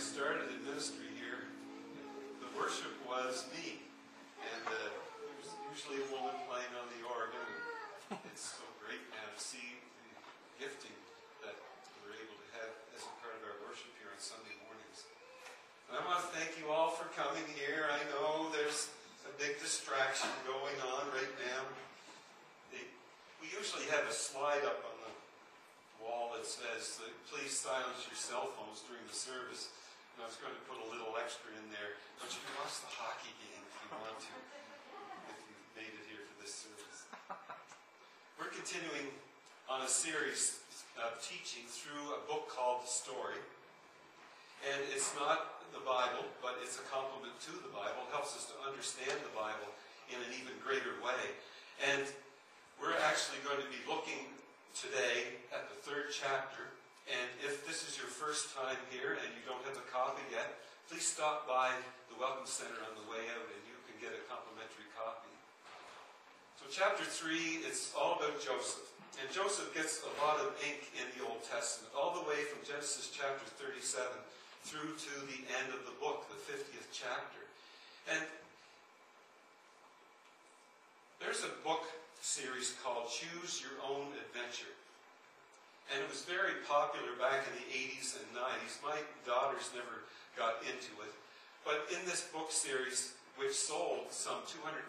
started in ministry here, the worship was me. And uh, there was usually a woman playing on the organ. And it's so great now to see the gifting that we're able to have as a part of our worship here on Sunday mornings. And I want to thank you all for coming here. I know there's a big distraction going on right now. The, we usually have a slide up on the wall that says, please silence your cell phones during the service. And I was going to put a little extra in there, but you can watch the hockey game if you want to, if you've made it here for this service. We're continuing on a series of teaching through a book called The Story. And it's not the Bible, but it's a complement to the Bible. It helps us to understand the Bible in an even greater way. And we're actually going to be looking today at the third chapter. And if this is your first time here and you don't have a copy yet, please stop by the Welcome Center on the way out and you can get a complimentary copy. So, chapter 3, it's all about Joseph. And Joseph gets a lot of ink in the Old Testament, all the way from Genesis chapter 37 through to the end of the book, the 50th chapter. And there's a book series called Choose Your Own Adventure. And it was very popular back in the 80s and 90s. My daughters never got into it. But in this book series, which sold some 250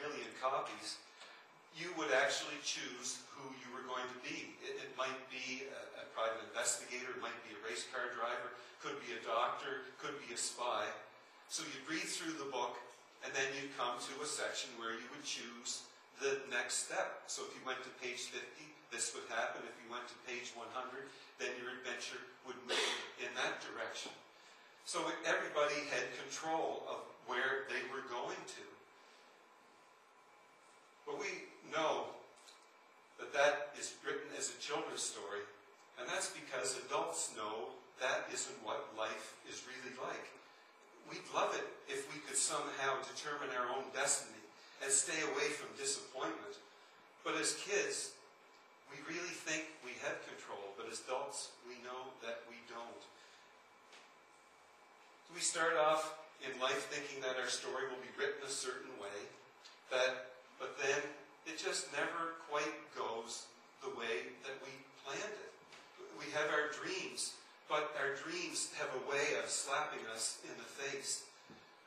million copies, you would actually choose who you were going to be. It, it might be a, a, private investigator, it might be a race car driver, could be a doctor, could be a spy. So you'd read through the book, and then you'd come to a section where you would choose the next step. So if you went to page 50, this would happen. If you went to page 100, then your adventure would move in that direction. So everybody had control of where they were going to. But we know that that is written as a children's story, and that's because adults know that isn't what life is really like. We'd love it if we could somehow determine our own destiny and stay away from disappointment. But as kids, we really think we have control, but as adults, we know that we don't. We start off in life thinking that our story will be written a certain way, that, but then it just never quite goes the way that we planned it. We have our dreams, but our dreams have a way of slapping us in the face.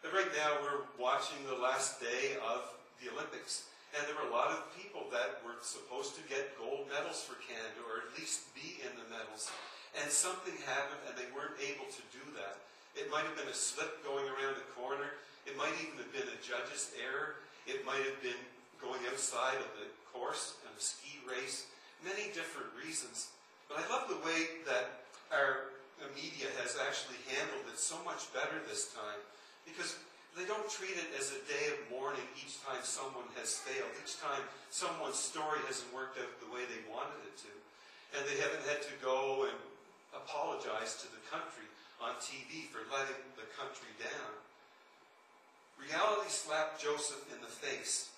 And right now, we're watching the last day of the Olympics. And there were a lot of people that were supposed to get gold medals for Canada, or at least be in the medals. And something happened, and they weren't able to do that. It might have been a slip going around the corner. It might even have been a judge's error. It might have been going outside of the course in a ski race. Many different reasons. But I love the way that our media has actually handled it so much better this time. Because they don't treat it as a day of mourning each time someone has failed, each time someone's story hasn't worked out the way they wanted it to. And they haven't had to go and apologize to the country on TV for letting the country down. Reality slapped Joseph in the face.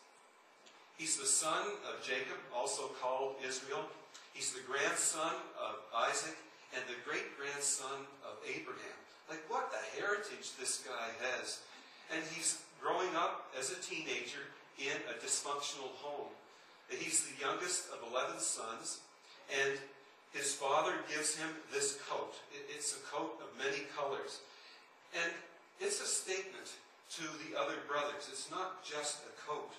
He's the son of Jacob, also called Israel. He's the grandson of Isaac and the great grandson of Abraham. Like, what a heritage this guy has. And he's growing up as a teenager in a dysfunctional home. He's the youngest of 11 sons, and his father gives him this coat. It's a coat of many colors. And it's a statement to the other brothers. It's not just a coat.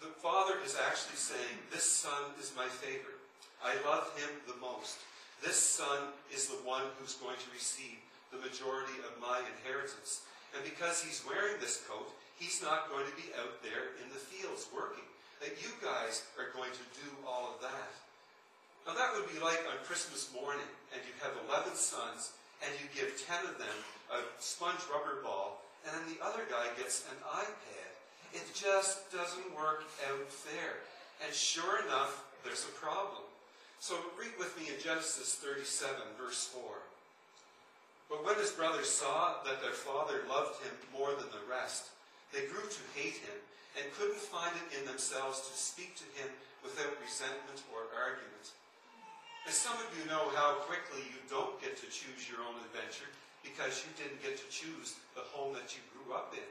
The father is actually saying, This son is my favorite. I love him the most. This son is the one who's going to receive the majority of my inheritance. And because he's wearing this coat, he's not going to be out there in the fields working. That you guys are going to do all of that. Now that would be like on Christmas morning, and you have 11 sons, and you give 10 of them a sponge rubber ball, and then the other guy gets an iPad. It just doesn't work out fair. And sure enough, there's a problem. So read with me in Genesis 37, verse 4. But when his brothers saw that their father loved him more than the rest, they grew to hate him and couldn't find it in themselves to speak to him without resentment or argument. As some of you know how quickly you don't get to choose your own adventure because you didn't get to choose the home that you grew up in.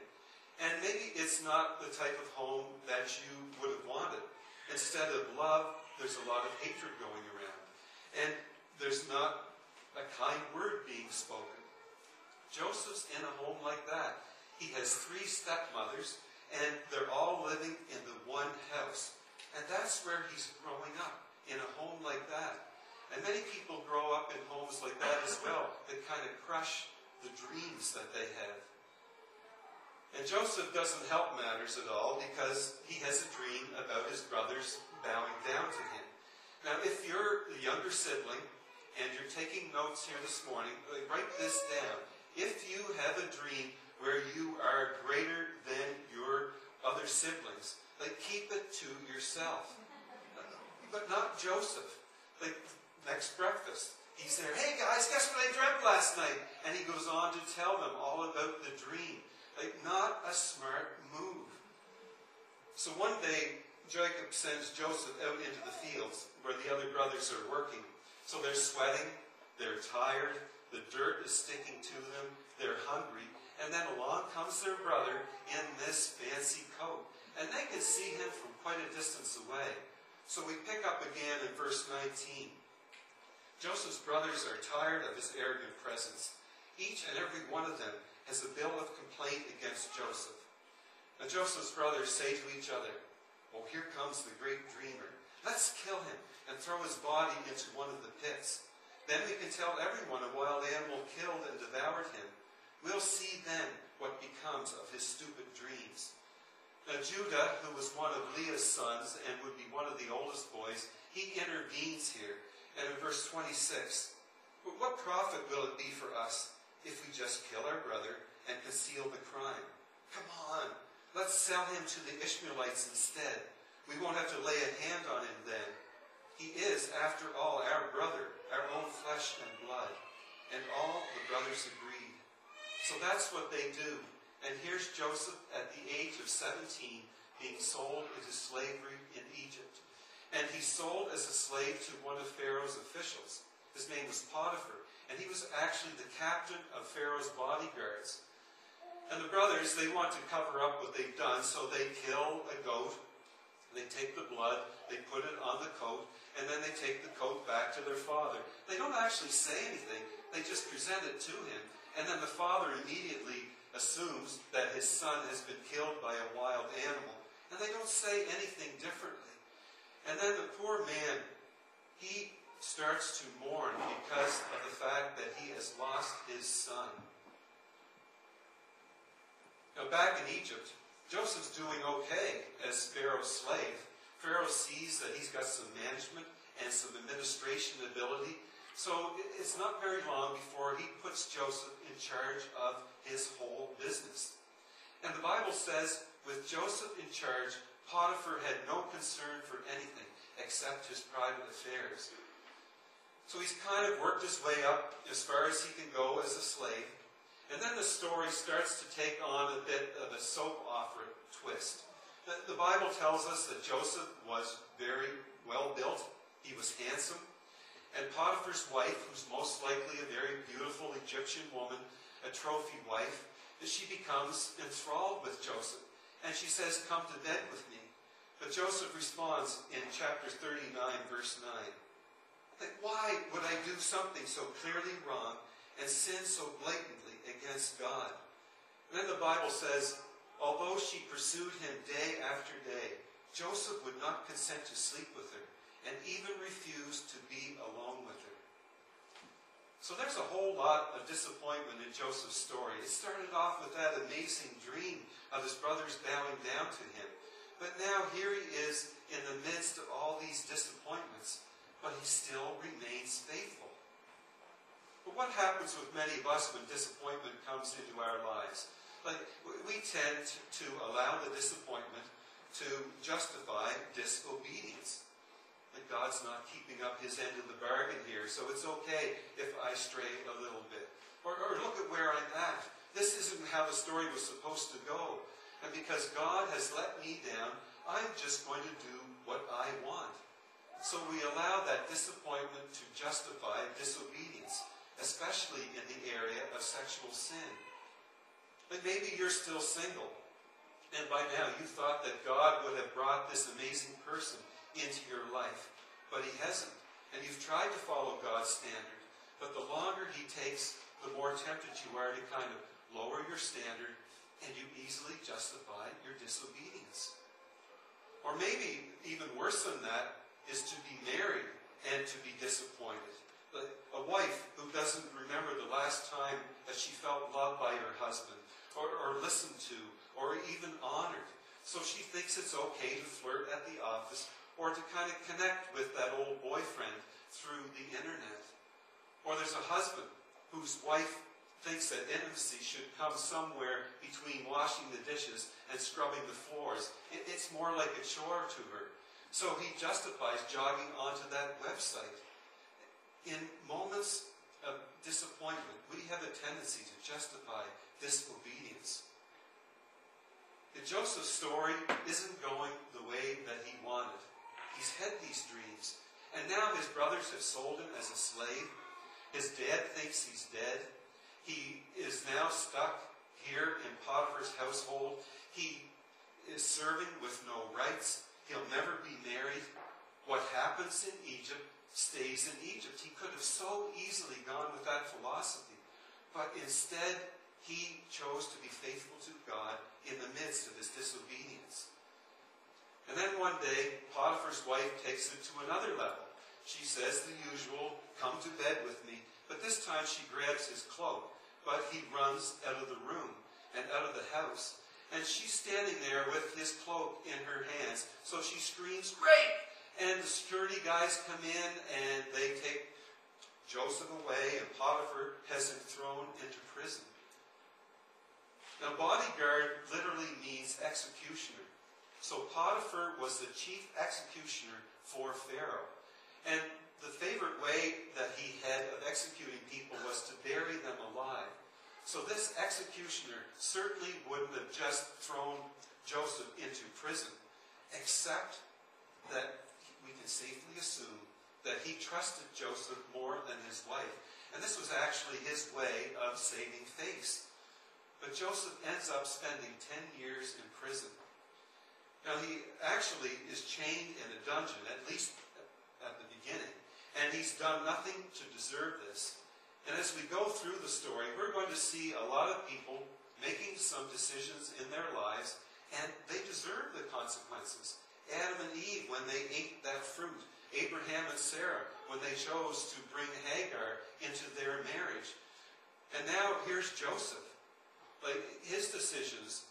And maybe it's not the type of home that you would have wanted. Instead of love, there's a lot of hatred going around. And there's not a kind word being spoken. Joseph's in a home like that. He has three stepmothers, and they're all living in the one house. And that's where he's growing up, in a home like that. And many people grow up in homes like that as well, that kind of crush the dreams that they have. And Joseph doesn't help matters at all because he has a dream about his brothers bowing down to him. Now, if you're the younger sibling and you're taking notes here this morning, write this down. If you have a dream where you are greater than your other siblings, like keep it to yourself. But not Joseph. Like next breakfast, he's there. Hey guys, guess what I dreamt last night? And he goes on to tell them all about the dream. Like, not a smart move. So one day, Jacob sends Joseph out into the fields where the other brothers are working. So they're sweating, they're tired, the dirt is sticking to them, they're hungry, and then along comes their brother in this fancy coat. And they can see him from quite a distance away. So we pick up again in verse 19. Joseph's brothers are tired of his arrogant presence. Each and every one of them has a bill of complaint against Joseph. Now Joseph's brothers say to each other, Oh, here comes the great dreamer. Let's kill him and throw his body into one of the pits. Then we can tell everyone a wild animal killed and devoured him. We'll see then what becomes of his stupid dreams. Now, Judah, who was one of Leah's sons and would be one of the oldest boys, he intervenes here. And in verse 26, but what profit will it be for us if we just kill our brother and conceal the crime. Come on, let's sell him to the Ishmaelites instead. We won't have to lay a hand on him then. He is, after all, our brother, our own flesh and blood. And all the brothers agreed. So that's what they do. And here's Joseph at the age of 17 being sold into slavery in Egypt. And he's sold as a slave to one of Pharaoh's officials. His name was Potiphar and he was actually the captain of Pharaoh's bodyguards. And the brothers, they want to cover up what they've done, so they kill a goat, they take the blood, they put it on the coat, and then they take the coat back to their father. They don't actually say anything, they just present it to him. And then the father immediately assumes that his son has been killed by a wild animal. And they don't say anything differently. And then the poor man, he starts to mourn because of the fact that he has lost his son. Now, back in Egypt, Joseph's doing okay as Pharaoh's slave. Pharaoh sees that he's got some management and some administration ability. So it's not very long before he puts Joseph in charge of his whole business. And the Bible says, with Joseph in charge, Potiphar had no concern for anything except his private affairs. So he's kind of worked his way up as far as he can go. And then the story starts to take on a bit of a soap opera twist. The, the Bible tells us that Joseph was very well built. He was handsome. And Potiphar's wife, who's most likely a very beautiful Egyptian woman, a trophy wife, she becomes enthralled with Joseph. And she says, Come to bed with me. But Joseph responds in chapter 39, verse 9 that why would I do something so clearly wrong and sin so blatantly against God? And then the Bible says, although she pursued him day after day, Joseph would not consent to sleep with her and even refused to be alone with her. So there's a whole lot of disappointment in Joseph's story. It started off with that amazing dream of his brothers bowing down to him. But now here he is in the midst of all these disappointments but he still remains faithful. But what happens with many of us when disappointment comes into our lives? Like, we tend to allow the disappointment to justify disobedience. That God's not keeping up his end of the bargain here, so it's okay if I stray a little bit. Or, or look at where I'm at. This isn't how the story was supposed to go. And because God has let me down, I'm just going to do what I want. So we allow that disappointment to justify disobedience, especially in the area of sexual sin. But maybe you're still single, and by now you thought that God would have brought this amazing person into your life, but He hasn't. And you've tried to follow God's standard, but the longer He takes, the more tempted you are to kind of lower your standard, and you easily justify your disobedience. Or maybe even worse than that, is to be married and to be disappointed. A wife who doesn't remember the last time that she felt loved by her husband, or, or listened to, or even honored. So she thinks it's okay to flirt at the office or to kind of connect with that old boyfriend through the internet. Or there's a husband whose wife thinks that intimacy should come somewhere between washing the dishes and scrubbing the floors. It, it's more like a chore to her. So he justifies jogging onto that website. In moments of disappointment, we have a tendency to justify disobedience. The Joseph story isn't going the way that he wanted. He's had these dreams, and now his brothers have sold him as a slave. His dad thinks he's dead. He is now stuck here in Potiphar's household. He is serving with no rights. He'll never be married. What happens in Egypt stays in Egypt. He could have so easily gone with that philosophy. But instead, he chose to be faithful to God in the midst of his disobedience. And then one day, Potiphar's wife takes it to another level. She says the usual, come to bed with me. But this time she grabs his cloak. But he runs out of the room and out of the house. And she's standing there with his cloak in her hands. So she screams, Rape! And the security guys come in and they take Joseph away, and Potiphar has him thrown into prison. Now, bodyguard literally means executioner. So Potiphar was the chief executioner for Pharaoh. And the favorite way that he had of executing people was to bury them alive. So this executioner certainly wouldn't have just thrown Joseph into prison, except that we can safely assume that he trusted Joseph more than his wife. And this was actually his way of saving face. But Joseph ends up spending 10 years in prison. Now, he actually is chained in a dungeon, at least at the beginning. And he's done nothing to deserve this. And as we go through the story, we're going to see a lot of people making some decisions in their lives, and they deserve the consequences. Adam and Eve, when they ate that fruit, Abraham and Sarah, when they chose to bring Hagar into their marriage. And now here's Joseph. Like his decisions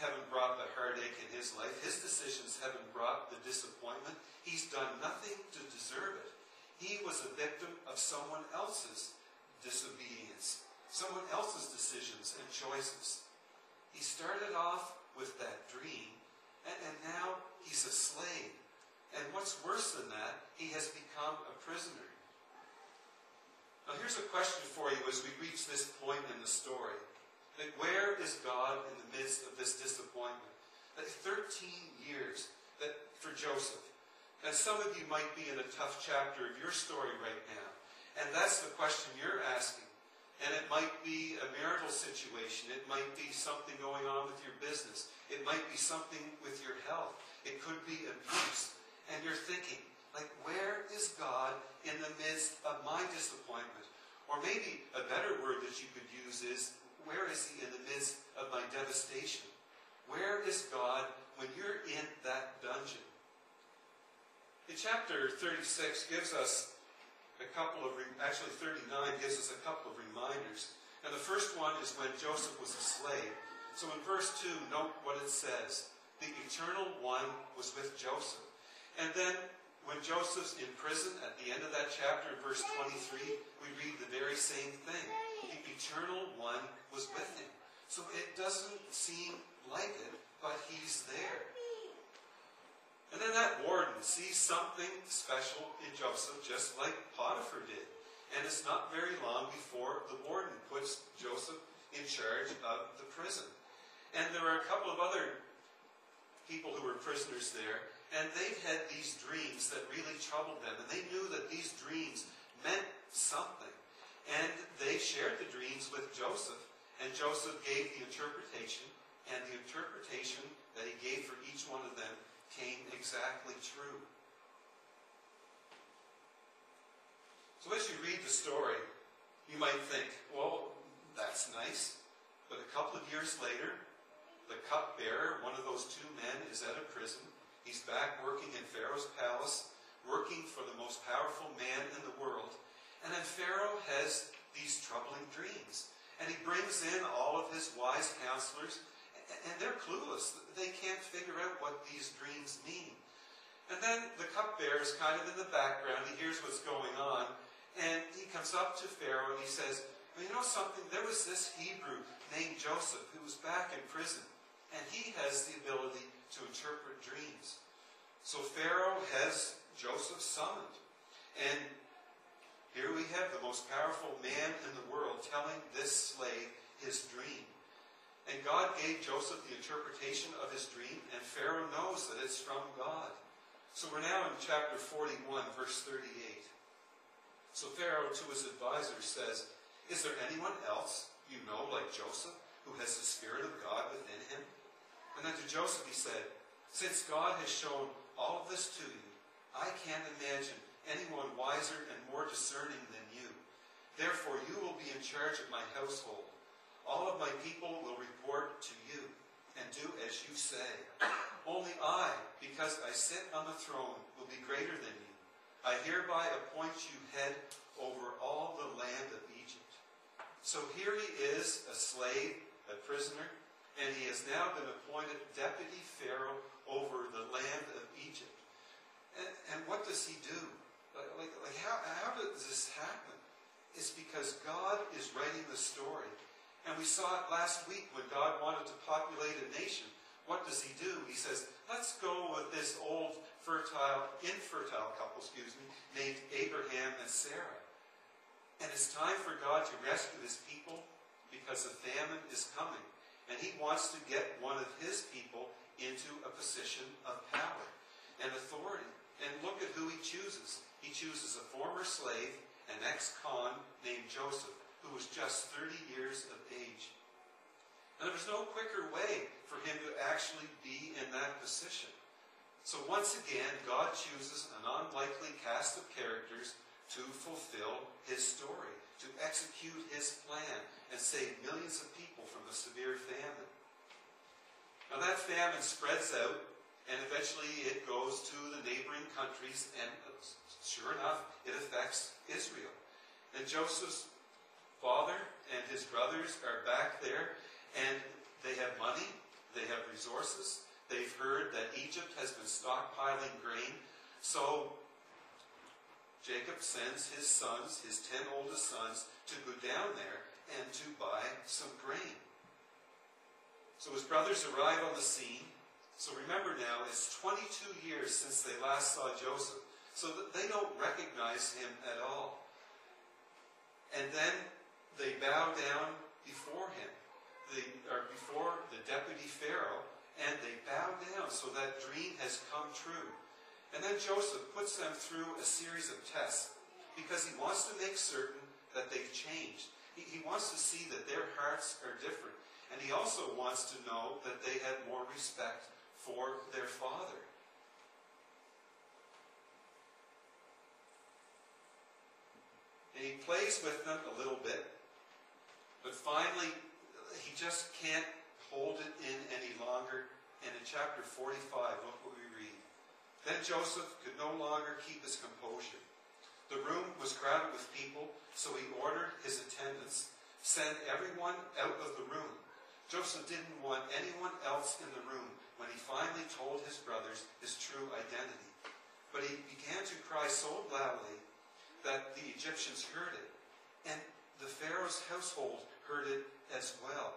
haven't brought the heartache in his life. His decisions haven't brought the disappointment. He's done nothing to deserve it. He was a victim of someone else's disobedience, someone else's decisions and choices. He started off with that dream, and, and now he's a slave. And what's worse than that, he has become a prisoner. Now, here's a question for you as we reach this point in the story. That where is God in the midst of this disappointment? That 13 years that for Joseph. And some of you might be in a tough chapter of your story right now. And that's the question you're asking. And it might be a marital situation. It might be something going on with your business. It might be something with your health. It could be abuse. And you're thinking, like, where is God in the midst of my disappointment? Or maybe a better word that you could use is, where is He in the midst of my devastation? Where is God when you're in that dungeon? In chapter 36 gives us a couple of, actually 39 gives us a couple of reminders. And the first one is when Joseph was a slave. So in verse 2, note what it says. The eternal one was with Joseph. And then when Joseph's in prison, at the end of that chapter, in verse 23, we read the very same thing. The eternal one was with him. So it doesn't seem like it, but he's there. And then that warden sees something special in Joseph, just like Potiphar did. And it's not very long before the warden puts Joseph in charge of the prison. And there are a couple of other people who were prisoners there. And they've had these dreams that really troubled them, and they knew that these dreams meant something. And they shared the dreams with Joseph, and Joseph gave the interpretation, and the interpretation that he gave for each one of them came exactly true. So as you read the story, you might think, well, that's nice. But a couple of years later, the cupbearer, one of those two men, is out of prison. He's back working in Pharaoh's palace, working for the most powerful man in the world. And then Pharaoh has these troubling dreams. And he brings in all of his wise counselors, and they're clueless. They can't figure out what these dreams mean. And then the cupbearer is kind of in the background. He hears what's going on, and he comes up to Pharaoh and he says, well, you know something? There was this Hebrew named Joseph who was back in prison, and he has the ability to interpret dreams. So Pharaoh has Joseph summoned. And here we have the most powerful man in the world telling this slave his dream. And God gave Joseph the interpretation of his dream, and Pharaoh knows that it's from God. So we're now in chapter 41, verse 38. So Pharaoh, to his advisors, says, Is there anyone else you know like Joseph who has the Spirit of God within him? And then to Joseph he said, Since God has shown all of this to you, I can't imagine anyone wiser and more discerning than you. Therefore, you will be in charge of my household. All of my people will report to you and do as you say. Only I, because I sit on the throne, will be greater than you. I hereby appoint you head over all the land of Egypt. So here he is, a slave, a prisoner, and he has now been appointed deputy Pharaoh over the land of Egypt. And, and what does he do? Like, like, like how, how does this happen? It's because God is writing the story. And we saw it last week when God wanted to populate a nation. What does he do? He says, let's go with this old fertile, infertile couple, excuse me, named Abraham and Sarah. And it's time for God to rescue his people because a famine is coming. And he wants to get one of his people into a position of power and authority. And look at who he chooses. He chooses a former slave, an ex-con named Joseph, who was just 30 years of age. And there was no quicker way for him to actually be in that position. So once again, God chooses an unlikely cast of characters to fulfill his story, to execute his plan, and save millions of people from a severe famine. Now that famine spreads out, and eventually it goes to the neighboring countries, and uh, sure enough, it affects Israel. And Joseph's father and his brothers are back there, and they have money, they have resources, They've heard that Egypt has been stockpiling grain. So Jacob sends his sons, his ten oldest sons, to go down there and to buy some grain. So his brothers arrive on the scene. So remember now, it's 22 years since they last saw Joseph. So that they don't recognize him at all. And then they bow down before him, the, or before the deputy Pharaoh, and they bow down, so that dream has come true. And then Joseph puts them through a series of tests because he wants to make certain that they've changed. He, he wants to see that their hearts are different. And he also wants to know that they have more respect for their father. And he plays with them a little bit, but finally, he just can't hold it in any longer. And in chapter 45, look what we. Then Joseph could no longer keep his composure. The room was crowded with people, so he ordered his attendants, send everyone out of the room. Joseph didn't want anyone else in the room when he finally told his brothers his true identity. But he began to cry so loudly that the Egyptians heard it, and the Pharaoh's household heard it as well.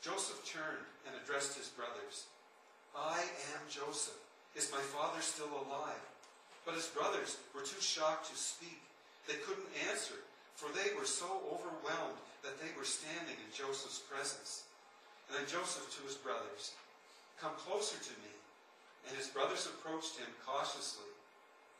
Joseph turned and addressed his brothers. I am Joseph. Is my father still alive? But his brothers were too shocked to speak. They couldn't answer, for they were so overwhelmed that they were standing in Joseph's presence. And then Joseph to his brothers, Come closer to me. And his brothers approached him cautiously.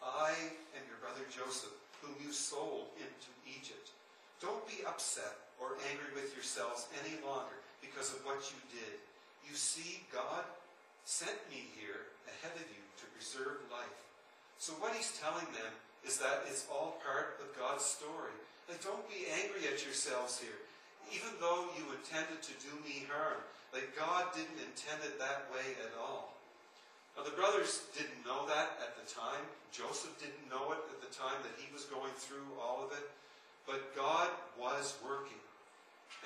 I am your brother Joseph, whom you sold into Egypt. Don't be upset or angry with yourselves any longer because of what you did. You see, God sent me here ahead of you to preserve life. So what he's telling them is that it's all part of God's story. Like, don't be angry at yourselves here. Even though you intended to do me harm, like God didn't intend it that way at all. Now, the brothers didn't know that at the time. Joseph didn't know it at the time that he was going through all of it. But God was working.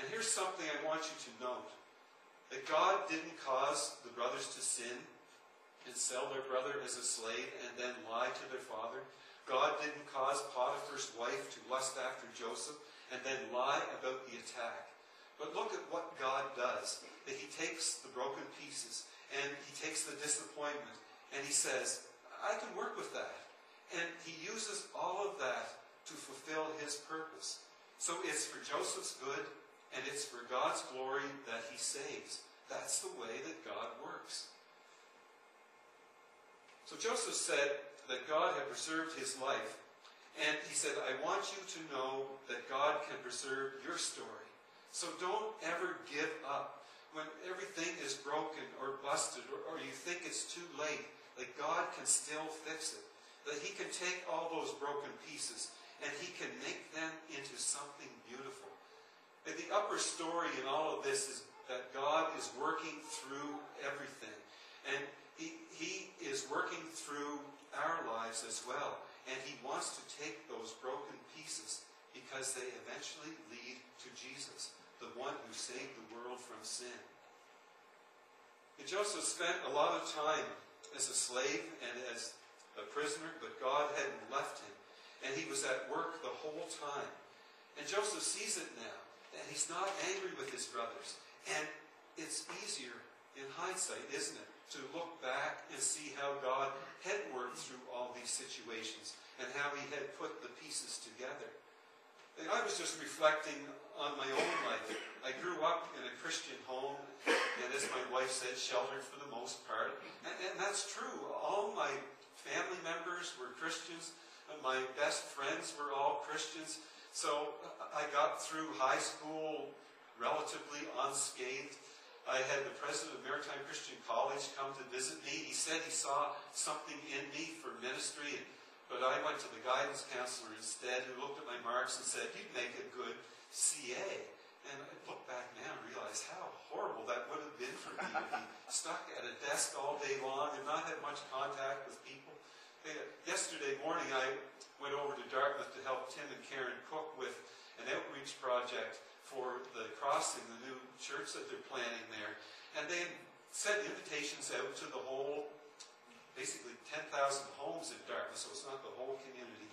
And here's something I want you to note that God didn't cause the brothers to sin and sell their brother as a slave and then lie to their father. God didn't cause Potiphar's wife to lust after Joseph and then lie about the attack. But look at what God does. That he takes the broken pieces and he takes the disappointment and he says, I can work with that. And he uses all of that to fulfill his purpose. So it's for Joseph's good and it's for God's glory that he saves. That's the way that God works. So Joseph said that God had preserved his life, and he said, I want you to know that God can preserve your story. So don't ever give up when everything is broken or busted or, or you think it's too late. That God can still fix it. That he can take all those broken pieces and he can make them into something beautiful. And the upper story in all of this is that God is working through everything. And he, he is working through our lives as well. And he wants to take those broken pieces because they eventually lead to Jesus, the one who saved the world from sin. And Joseph spent a lot of time as a slave and as a prisoner, but God hadn't left him. And he was at work the whole time. And Joseph sees it now. And he's not angry with his brothers. And it's easier in hindsight, isn't it, to look back and see how God had worked through all these situations and how he had put the pieces together. And I was just reflecting on my own life. I grew up in a Christian home, and as my wife said, sheltered for the most part. And, and that's true. All my family members were Christians. My best friends were all Christians. So I got through high school relatively unscathed. I had the president of Maritime Christian College come to visit me. He said he saw something in me for ministry, but I went to the guidance counselor instead, who looked at my marks and said, You'd make a good CA. And I look back now and realize how horrible that would have been for me to be stuck at a desk all day long and not have much contact with people. Yesterday morning, I went over to Dartmouth to help Tim and Karen Cook outreach project for the crossing, the new church that they're planning there. And they sent invitations out to the whole, basically 10,000 homes in Dartmouth, so it's not the whole community.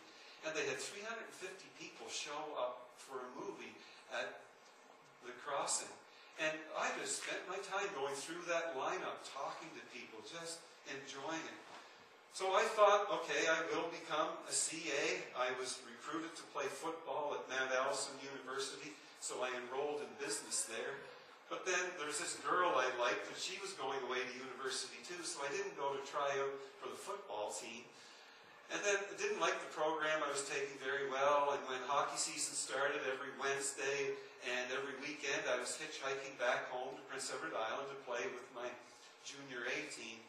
And they had 350 people show up for a movie at the crossing. And I just spent my time going through that lineup, talking to people, just enjoying it. So I thought, okay, I will become a CA. I was recruited to play football at Mount Allison University, so I enrolled in business there. But then there's this girl I liked, and she was going away to university too, so I didn't go to try out for the football team. And then I didn't like the program I was taking very well, and when hockey season started every Wednesday and every weekend, I was hitchhiking back home to Prince Edward Island to play with my junior A team.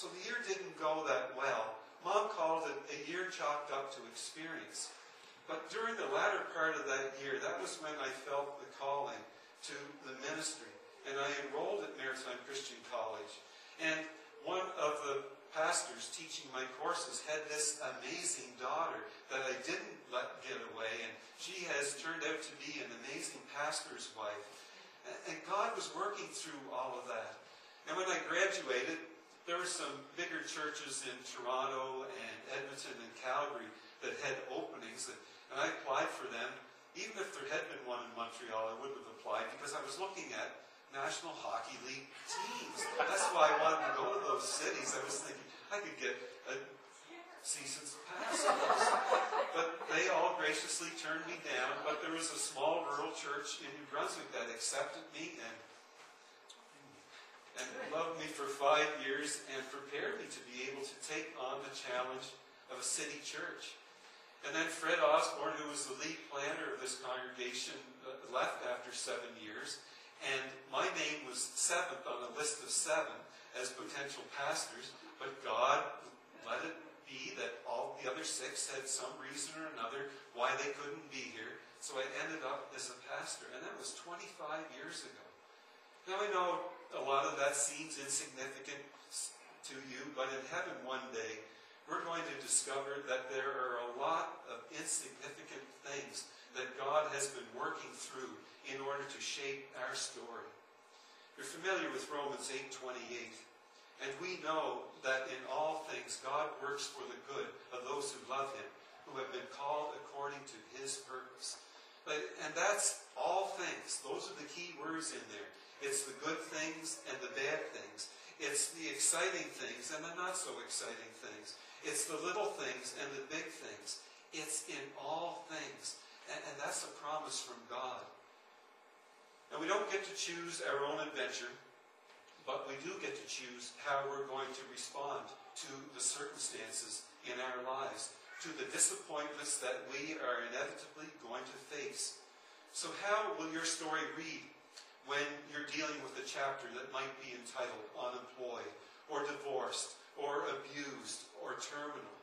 So the year didn't go that well. Mom called it a year chalked up to experience. But during the latter part of that year, that was when I felt the calling to the ministry. And I enrolled at Maritime Christian College. And one of the pastors teaching my courses had this amazing daughter that I didn't let get away. And she has turned out to be an amazing pastor's wife. And God was working through all of that. And when I graduated, there were some bigger churches in Toronto and Edmonton and Calgary that had openings, that, and I applied for them. Even if there had been one in Montreal, I wouldn't have applied because I was looking at National Hockey League teams. That's why I wanted to go to those cities. I was thinking I could get a season's pass. But they all graciously turned me down. But there was a small rural church in New Brunswick that accepted me, and and loved me for five years and prepared me to be able to take on the challenge of a city church. And then Fred Osborne, who was the lead planner of this congregation, uh, left after seven years, and my name was seventh on a list of seven as potential pastors, but God let it be that all the other six had some reason or another why they couldn't be here. So I ended up as a pastor, and that was 25 years ago. Now I know a lot of that seems insignificant to you, but in heaven one day, we're going to discover that there are a lot of insignificant things that God has been working through in order to shape our story. You're familiar with Romans 8:28, and we know that in all things God works for the good of those who love him, who have been called according to his purpose. But, and that's all things. Those are the key words in there. It's the good things and the bad things. It's the exciting things and the not so exciting things. It's the little things and the big things. It's in all things. And, and that's a promise from God. And we don't get to choose our own adventure, but we do get to choose how we're going to respond to the circumstances in our lives, to the disappointments that we are inevitably going to face. So, how will your story read when you're dealing with a chapter that might be entitled Unemployed, or Divorced, or Abused, or Terminal?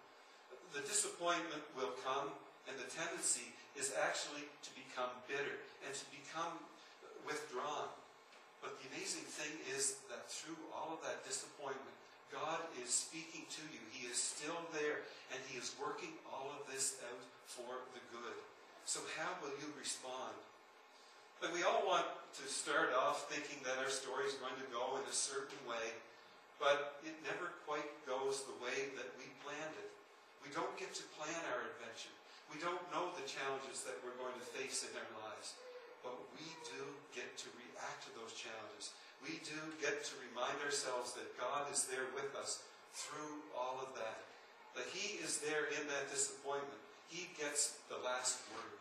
The disappointment will come, and the tendency is actually to become bitter and to become withdrawn. But the amazing thing is that through all of that disappointment, God is speaking to you. He is still there, and He is working all of this out for the good. So, how will you respond? But we all want to start off thinking that our story is going to go in a certain way, but it never quite goes the way that we planned it. We don't get to plan our adventure. We don't know the challenges that we're going to face in our lives, but we do get to react to those challenges. We do get to remind ourselves that God is there with us through all of that. That He is there in that disappointment. He gets the last word.